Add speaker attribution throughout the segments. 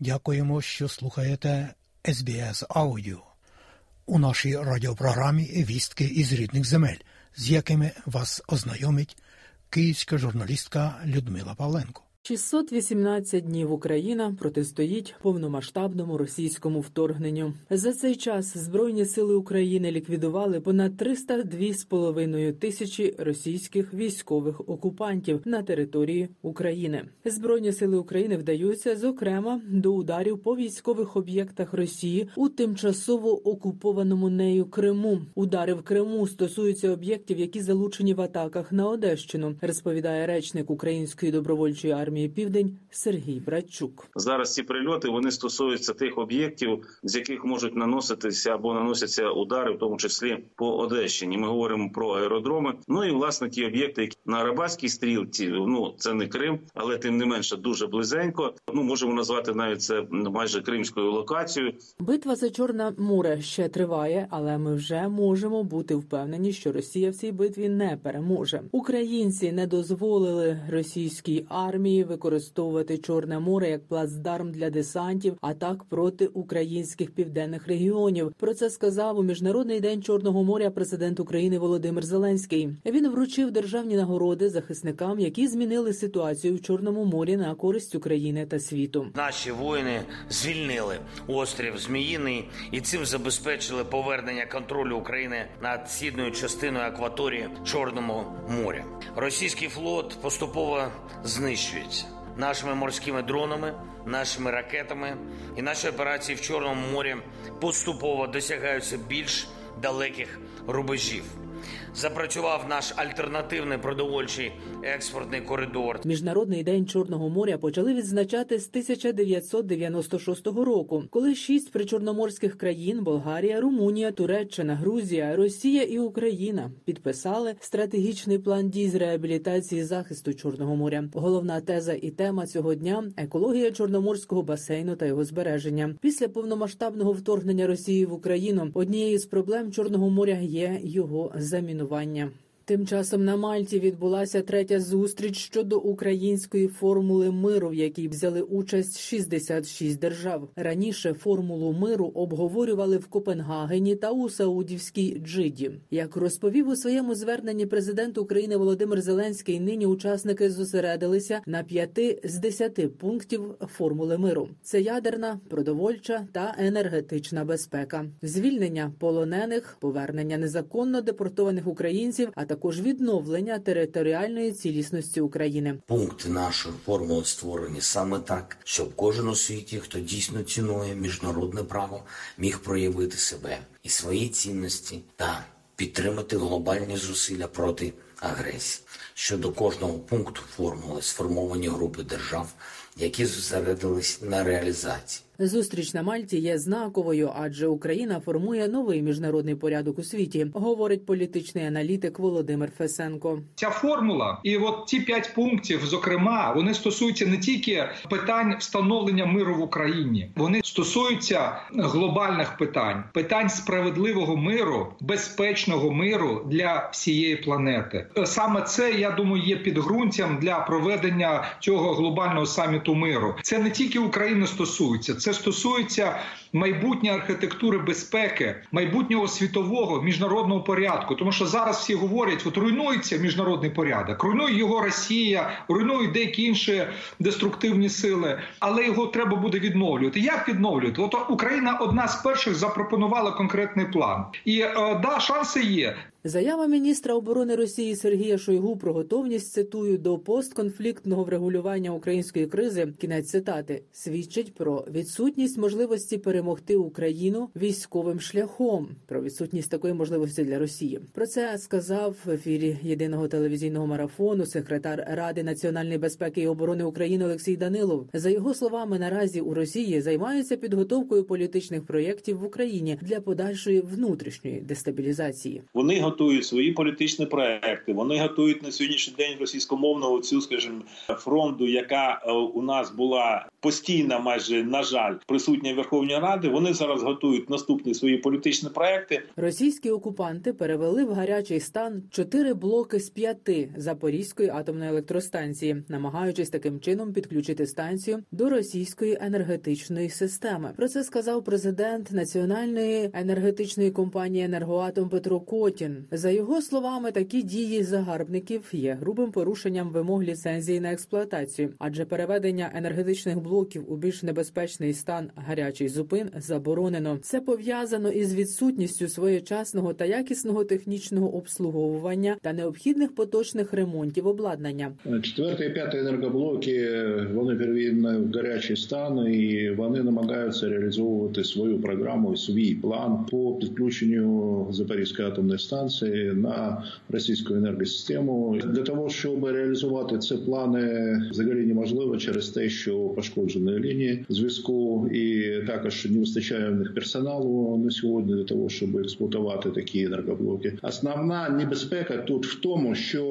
Speaker 1: Дякуємо, що слухаєте SBS Аудіо. У нашій радіопрограмі вістки із рідних земель, з якими вас ознайомить київська журналістка Людмила Павленко.
Speaker 2: 618 днів Україна протистоїть повномасштабному російському вторгненню. За цей час збройні сили України ліквідували понад 302,5 тисячі російських військових окупантів на території України. Збройні сили України вдаються, зокрема, до ударів по військових об'єктах Росії у тимчасово окупованому нею Криму. Удари в Криму стосуються об'єктів, які залучені в атаках на Одещину, розповідає речник Української добровольчої армії Південь Сергій Братчук.
Speaker 3: Зараз ці прильоти вони стосуються тих об'єктів, з яких можуть наноситися або наносяться удари, в тому числі по Одещині. Ми говоримо про аеродроми. Ну і власне ті об'єкти, які на Арабатській стрілці, ну це не Крим, але тим не менше дуже близенько. Ну можемо назвати навіть це майже кримською локацією.
Speaker 2: Битва за Чорне море ще триває, але ми вже можемо бути впевнені, що Росія в цій битві не переможе. Українці не дозволили російській армії використовувати Чорне море як плацдарм для десантів, атак проти українських південних регіонів. Про це сказав у міжнародний день Чорного моря президент України Володимир Зеленський. Він вручив державні нагороди захисникам, які змінили ситуацію в Чорному морі на користь України та світу.
Speaker 4: Наші воїни звільнили острів Зміїний і цим забезпечили повернення контролю України над східною частиною акваторії Чорного моря. Російський флот поступово знищується нашими морськими дронами, нашими ракетами, і наші операції в Чорному морі поступово досягаються більш далеких рубежів. Запрацював наш альтернативний продовольчий експортний коридор.
Speaker 2: Міжнародний день Чорного моря почали відзначати з 1996 року, коли шість причорноморських країн Болгарія, Румунія, Туреччина, Грузія, Росія і Україна підписали стратегічний план дій з реабілітації захисту Чорного моря. Головна теза і тема цього дня екологія чорноморського басейну та його збереження. Після повномасштабного вторгнення Росії в Україну однією з проблем Чорного моря є його замінування руйнування. Тим часом на Мальті відбулася третя зустріч щодо української формули миру, в якій взяли участь 66 держав. Раніше формулу миру обговорювали в Копенгагені та у Саудівській Джиді. Як розповів у своєму зверненні президент України Володимир Зеленський, нині учасники зосередилися на п'яти з десяти пунктів формули миру: це ядерна, продовольча та енергетична безпека, звільнення полонених, повернення незаконно депортованих українців, а також також відновлення територіальної цілісності України.
Speaker 5: Пункти нашої формули створені саме так, щоб кожен у світі, хто дійсно цінує міжнародне право, міг проявити себе і свої цінності та підтримати глобальні зусилля проти агресії. Щодо кожного пункту формули сформовані групи держав, які зосередились на реалізації.
Speaker 2: Зустріч на Мальті є знаковою, адже Україна формує новий міжнародний порядок у світі, говорить політичний аналітик Володимир Фесенко.
Speaker 6: Ця формула, і от ці п'ять пунктів, зокрема, вони стосуються не тільки питань встановлення миру в Україні, вони стосуються глобальних питань, питань справедливого миру, безпечного миру для всієї планети. Саме це я думаю є підґрунтям для проведення цього глобального саміту миру. Це не тільки України стосується. Це стосується майбутньої архітектури безпеки, майбутнього світового міжнародного порядку. Тому що зараз всі говорять, от руйнується міжнародний порядок, руйнує його Росія, руйнують деякі інші деструктивні сили, але його треба буде відновлювати. Як відновлювати? От Україна одна з перших запропонувала конкретний план, і е, да, шанси є.
Speaker 2: Заява міністра оборони Росії Сергія Шойгу про готовність цитую до постконфліктного врегулювання української кризи. Кінець цитати свідчить про відсутність можливості перемогти Україну військовим шляхом. Про відсутність такої можливості для Росії. Про це сказав в ефірі єдиного телевізійного марафону секретар Ради національної безпеки і оборони України Олексій Данилов. За його словами, наразі у Росії займаються підготовкою політичних проєктів в Україні для подальшої внутрішньої дестабілізації.
Speaker 7: Вони готують свої політичні проекти. Вони готують на сьогоднішній день російськомовного цю, скажімо, фронту, яка е, у нас була постійна, майже на жаль, присутня в Верховній Ради. Вони зараз готують наступні свої політичні проекти.
Speaker 2: Російські окупанти перевели в гарячий стан чотири блоки з п'яти Запорізької атомної електростанції, намагаючись таким чином підключити станцію до російської енергетичної системи. Про це сказав президент національної енергетичної компанії енергоатом Петро Котін. За його словами, такі дії загарбників є грубим порушенням вимог ліцензії на експлуатацію, адже переведення енергетичних блоків у більш небезпечний стан гарячий зупин заборонено. Це пов'язано із відсутністю своєчасного та якісного технічного обслуговування та необхідних поточних ремонтів обладнання.
Speaker 8: Четвертий і п'ятий енергоблоки вони переведені в гарячий стан і вони намагаються реалізовувати свою програму, свій план по підключенню Запорізької атомної станції на російську енергосистему. Для того щоб реалізувати ці плани, взагалі неможливо через те, що пошкоджені лінії зв'язку, і також не вистачає в них персоналу на сьогодні для того, щоб експлуатувати такі енергоблоки. Основна небезпека тут в тому, що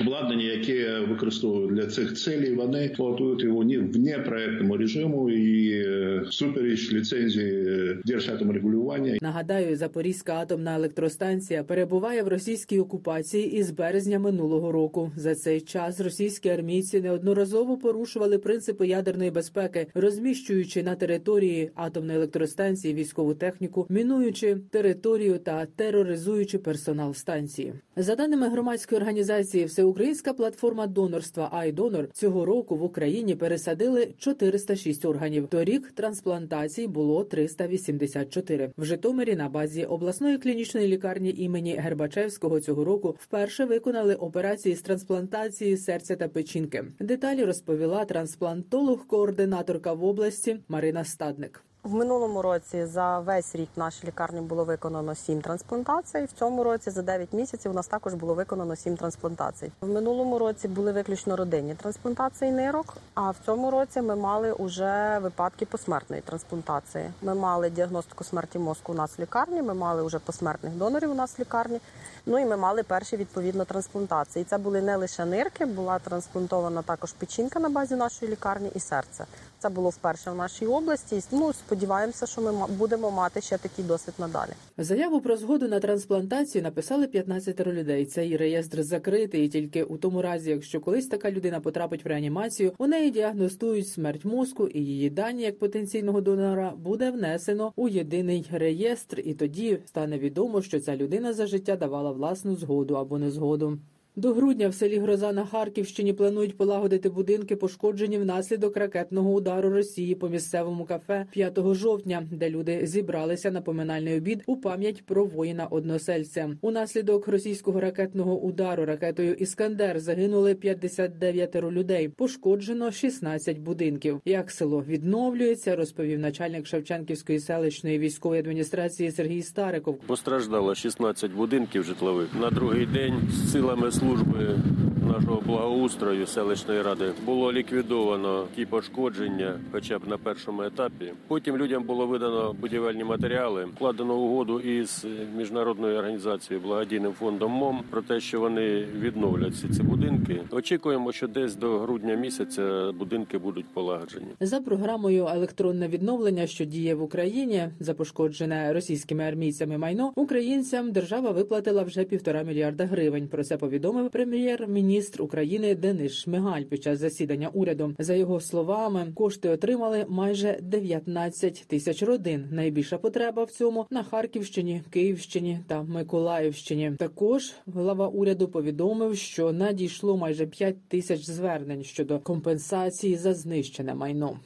Speaker 8: обладнання, яке використовують для цих целей, вони експлуатують його не вне проектному режиму і е, супереч ліцензії держатомрегулювання.
Speaker 2: Нагадаю, Запорізька атомна електростанція перебуває в російській окупації із березня минулого року. За цей час російські армійці неодноразово порушували принципи ядерної безпеки, розміщуючи на території атомної електростанції військову техніку, мінуючи територію та тероризуючи персонал станції. За даними громадської організації, Всеукраїнська платформа донорства «Айдонор» цього року в Україні пересадили 406 органів. Торік трансплантацій було 384. В Житомирі на базі обласної клінічної лікарні імені Гербачевського цього року вперше виконали операції з трансплантації серця та печінки. Деталі розповіла трансплантолог-координаторка в області Марина Стадник.
Speaker 9: В минулому році за весь рік в нашій лікарні було виконано 7 трансплантацій. В цьому році за 9 місяців у нас також було виконано 7 трансплантацій. В минулому році були виключно родинні трансплантації нирок. А в цьому році ми мали уже випадки посмертної трансплантації. Ми мали діагностику смерті мозку у нас в лікарні. Ми мали вже посмертних донорів у нас в лікарні. Ну і ми мали перші відповідно трансплантації. Це були не лише нирки, була трансплантована також печінка на базі нашої лікарні і серце. Це було вперше в нашій області. Ну сподіваємося, що ми будемо мати ще такий досвід надалі.
Speaker 2: Заяву про згоду на трансплантацію написали 15 людей. Цей реєстр закритий тільки у тому разі, якщо колись така людина потрапить в реанімацію, у неї діагностують смерть мозку, і її дані як потенційного донора буде внесено у єдиний реєстр, і тоді стане відомо, що ця людина за життя давала власну згоду або незгоду. До грудня в селі Гроза на Харківщині планують полагодити будинки, пошкоджені внаслідок ракетного удару Росії по місцевому кафе 5 жовтня, де люди зібралися на поминальний обід у пам'ять про воїна односельця. Унаслідок російського ракетного удару ракетою Іскандер загинули 59 людей. Пошкоджено 16 будинків. Як село відновлюється, розповів начальник Шевченківської селищної військової адміністрації Сергій Стариков.
Speaker 10: Постраждало 16 будинків житлових на другий день з силами служби служби нашого благоустрою селищної ради було ліквідовано ті пошкодження, хоча б на першому етапі. Потім людям було видано будівельні матеріали, вкладено угоду із міжнародною організацією благодійним фондом МОМ про те, що вони відновлять всі ці будинки. Очікуємо, що десь до грудня місяця будинки будуть полагоджені.
Speaker 2: За програмою електронне відновлення, що діє в Україні, за пошкоджене російськими армійцями майно українцям держава виплатила вже півтора мільярда гривень. Про це повідомив прем'єр-міністр України Денис Шмигаль під час засідання уряду. За його словами, кошти отримали майже 19 тисяч родин. Найбільша потреба в цьому на Харківщині, Київщині та Миколаївщині. Також глава уряду повідомив, що надійшло майже 5 тисяч звернень щодо компенсації за знищене майно.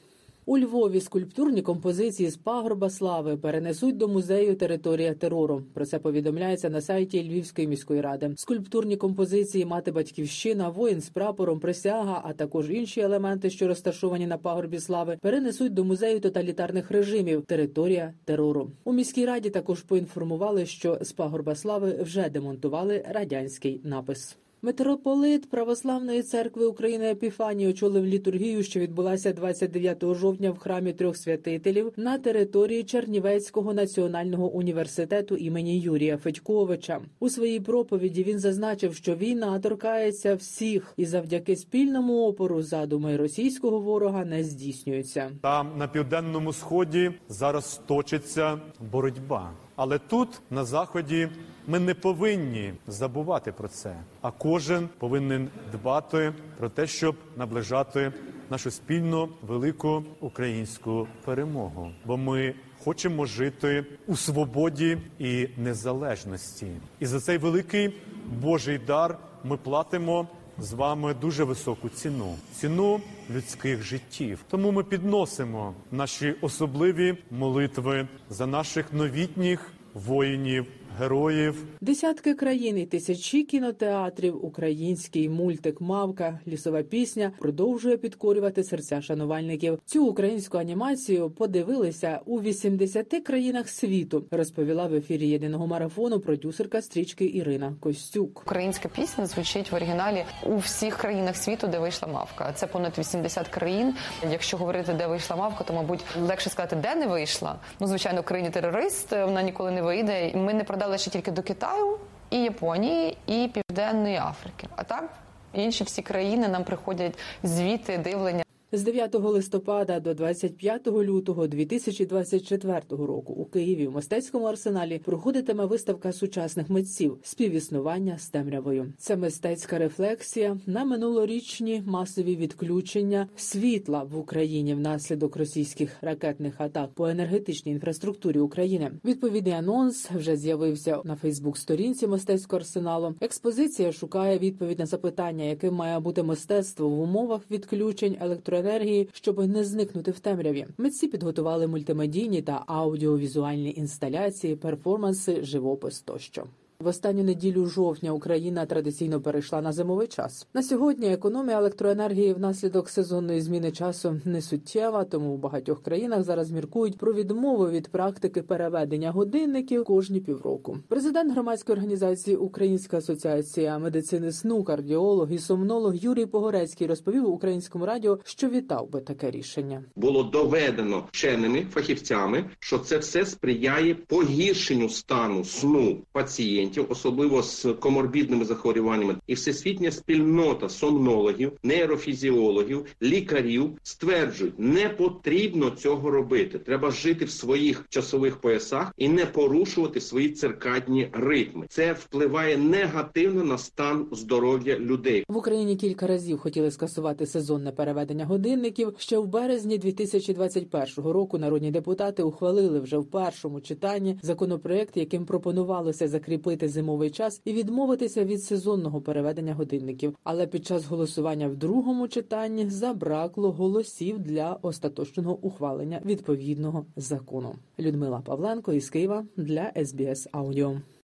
Speaker 2: У Львові скульптурні композиції з пагорба слави перенесуть до музею територія терору. Про це повідомляється на сайті Львівської міської ради. Скульптурні композиції Мати батьківщина, воїн з прапором, присяга, а також інші елементи, що розташовані на пагорбі слави, перенесуть до музею тоталітарних режимів. Територія терору. У міській раді також поінформували, що з пагорба слави вже демонтували радянський напис. Митрополит Православної церкви України Епіфаній очолив літургію, що відбулася 29 жовтня в храмі трьох святителів на території Чернівецького національного університету імені Юрія Федьковича. У своїй проповіді він зазначив, що війна торкається всіх, і завдяки спільному опору задуми російського ворога не здійснюються.
Speaker 11: Там на південному сході зараз точиться боротьба. Але тут, на заході, ми не повинні забувати про це. А кожен повинен дбати про те, щоб наближати нашу спільну велику українську перемогу. Бо ми хочемо жити у свободі і незалежності. І за цей великий Божий дар ми платимо з вами дуже високу ціну ціну людських життів. Тому ми підносимо наші особливі молитви за наших новітніх воїнів. Героїв
Speaker 2: десятки країн і тисячі кінотеатрів, український мультик Мавка, лісова пісня продовжує підкорювати серця шанувальників. Цю українську анімацію подивилися у 80 країнах світу. Розповіла в ефірі єдиного марафону продюсерка стрічки Ірина Костюк.
Speaker 12: Українська пісня звучить в оригіналі у всіх країнах світу, де вийшла мавка. Це понад 80 країн. Якщо говорити, де вийшла мавка, то мабуть легше сказати, де не вийшла. Ну звичайно, в країні терорист вона ніколи не вийде. Ми не продали ще тільки до Китаю, і Японії, і Південної Африки. А так інші всі країни нам приходять звіти, дивлення.
Speaker 2: З 9 листопада до 25 лютого 2024 року у Києві в мистецькому арсеналі проходитиме виставка сучасних митців співіснування з темрявою. Це мистецька рефлексія на минулорічні масові відключення світла в Україні внаслідок російських ракетних атак по енергетичній інфраструктурі України. Відповідний анонс вже з'явився на Фейсбук-сторінці мистецького арсеналу. Експозиція шукає відповідь на запитання, яким має бути мистецтво в умовах відключень електроенергії енергії, щоб не зникнути в темряві. Митці підготували мультимедійні та аудіовізуальні інсталяції, перформанси, живопис тощо. В останню неділю жовтня Україна традиційно перейшла на зимовий час. На сьогодні економія електроенергії внаслідок сезонної зміни часу не суттєва, тому в багатьох країнах зараз міркують про відмову від практики переведення годинників кожні півроку. Президент громадської організації Українська асоціація медицини сну, кардіолог і сомнолог Юрій Погорецький розповів українському радіо, що вітав би таке рішення.
Speaker 13: Було доведено вченими фахівцями, що це все сприяє погіршенню стану сну пацієнтів особливо з коморбідними захворюваннями, і всесвітня спільнота сомнологів, нейрофізіологів, лікарів стверджують, не потрібно цього робити. Треба жити в своїх часових поясах і не порушувати свої циркадні ритми. Це впливає негативно на стан здоров'я людей.
Speaker 2: В Україні кілька разів хотіли скасувати сезонне переведення годинників. Ще в березні 2021 року народні депутати ухвалили вже в першому читанні законопроект, яким пропонувалося закріпити зимовий час і відмовитися від сезонного переведення годинників. Але під час голосування в другому читанні забракло голосів для остаточного ухвалення відповідного закону. Людмила Павленко із Києва для SBS Аудіо.